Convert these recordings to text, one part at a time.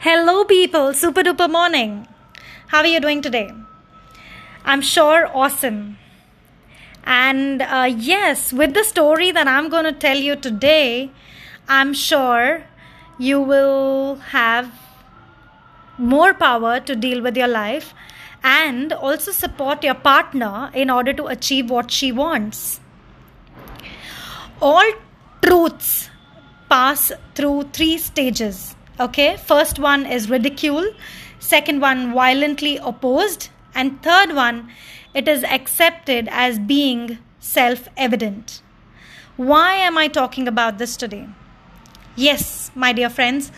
Hello, people. Super duper morning. How are you doing today? I'm sure awesome. And uh, yes, with the story that I'm going to tell you today, I'm sure you will have more power to deal with your life and also support your partner in order to achieve what she wants. All truths pass through three stages okay first one is ridicule second one violently opposed and third one it is accepted as being self evident why am i talking about this today? Yes my dear friends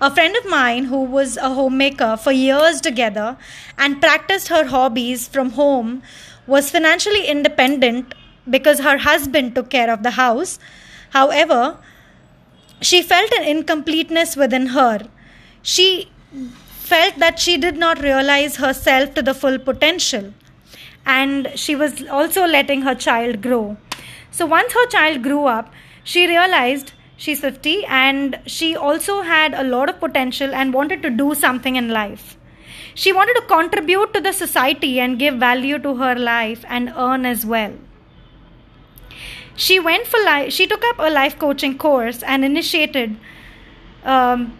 a friend of mine who was a homemaker for years together and practiced her hobbies from home was financially independent because her husband took care of the house. However she felt an incompleteness within her. She felt that she did not realize herself to the full potential. And she was also letting her child grow. So once her child grew up, she realized she's 50 and she also had a lot of potential and wanted to do something in life. She wanted to contribute to the society and give value to her life and earn as well. She went for life. She took up a life coaching course and initiated um,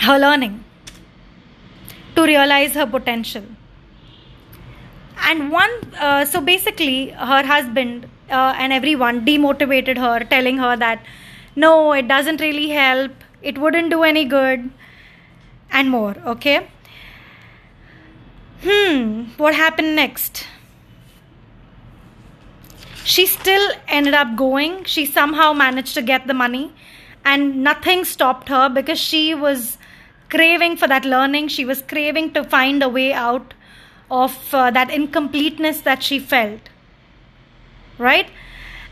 her learning to realize her potential. And one, uh, so basically, her husband uh, and everyone demotivated her, telling her that no, it doesn't really help, it wouldn't do any good, and more. Okay. Hmm, what happened next? She still ended up going. She somehow managed to get the money, and nothing stopped her because she was craving for that learning. She was craving to find a way out of uh, that incompleteness that she felt. Right?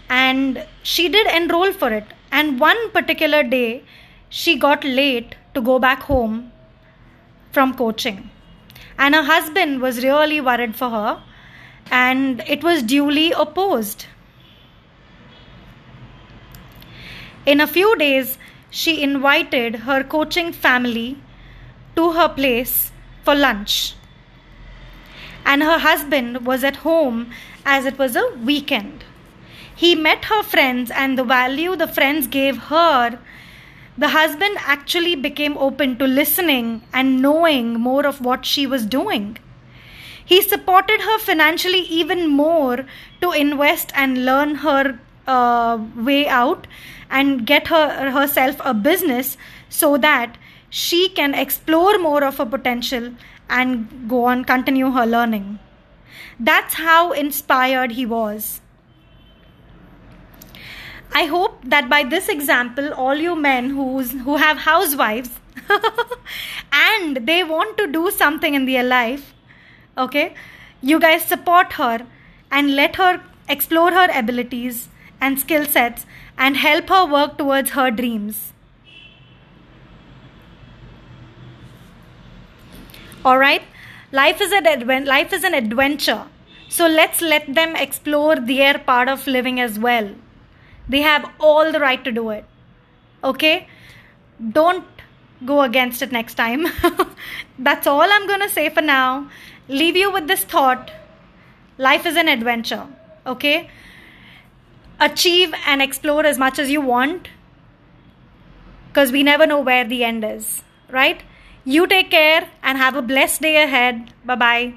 And she did enroll for it. And one particular day, she got late to go back home from coaching. And her husband was really worried for her and it was duly opposed. In a few days, she invited her coaching family to her place for lunch. And her husband was at home as it was a weekend. He met her friends, and the value the friends gave her, the husband actually became open to listening and knowing more of what she was doing. He supported her financially even more to invest and learn her uh, way out and get her herself a business so that she can explore more of her potential and go on continue her learning. That's how inspired he was. I hope that by this example all you men who's who have housewives and they want to do something in their life okay? You guys support her and let her explore her abilities and skill sets and help her work towards her dreams. All right life is an life is an adventure. So let's let them explore their part of living as well. They have all the right to do it. Okay? Don't go against it next time. That's all i'm going to say for now leave you with this thought. Life is an adventure okay? Achieve and explore as much as you want because we never know where the end is right? You take care and have a blessed day ahead. Bye bye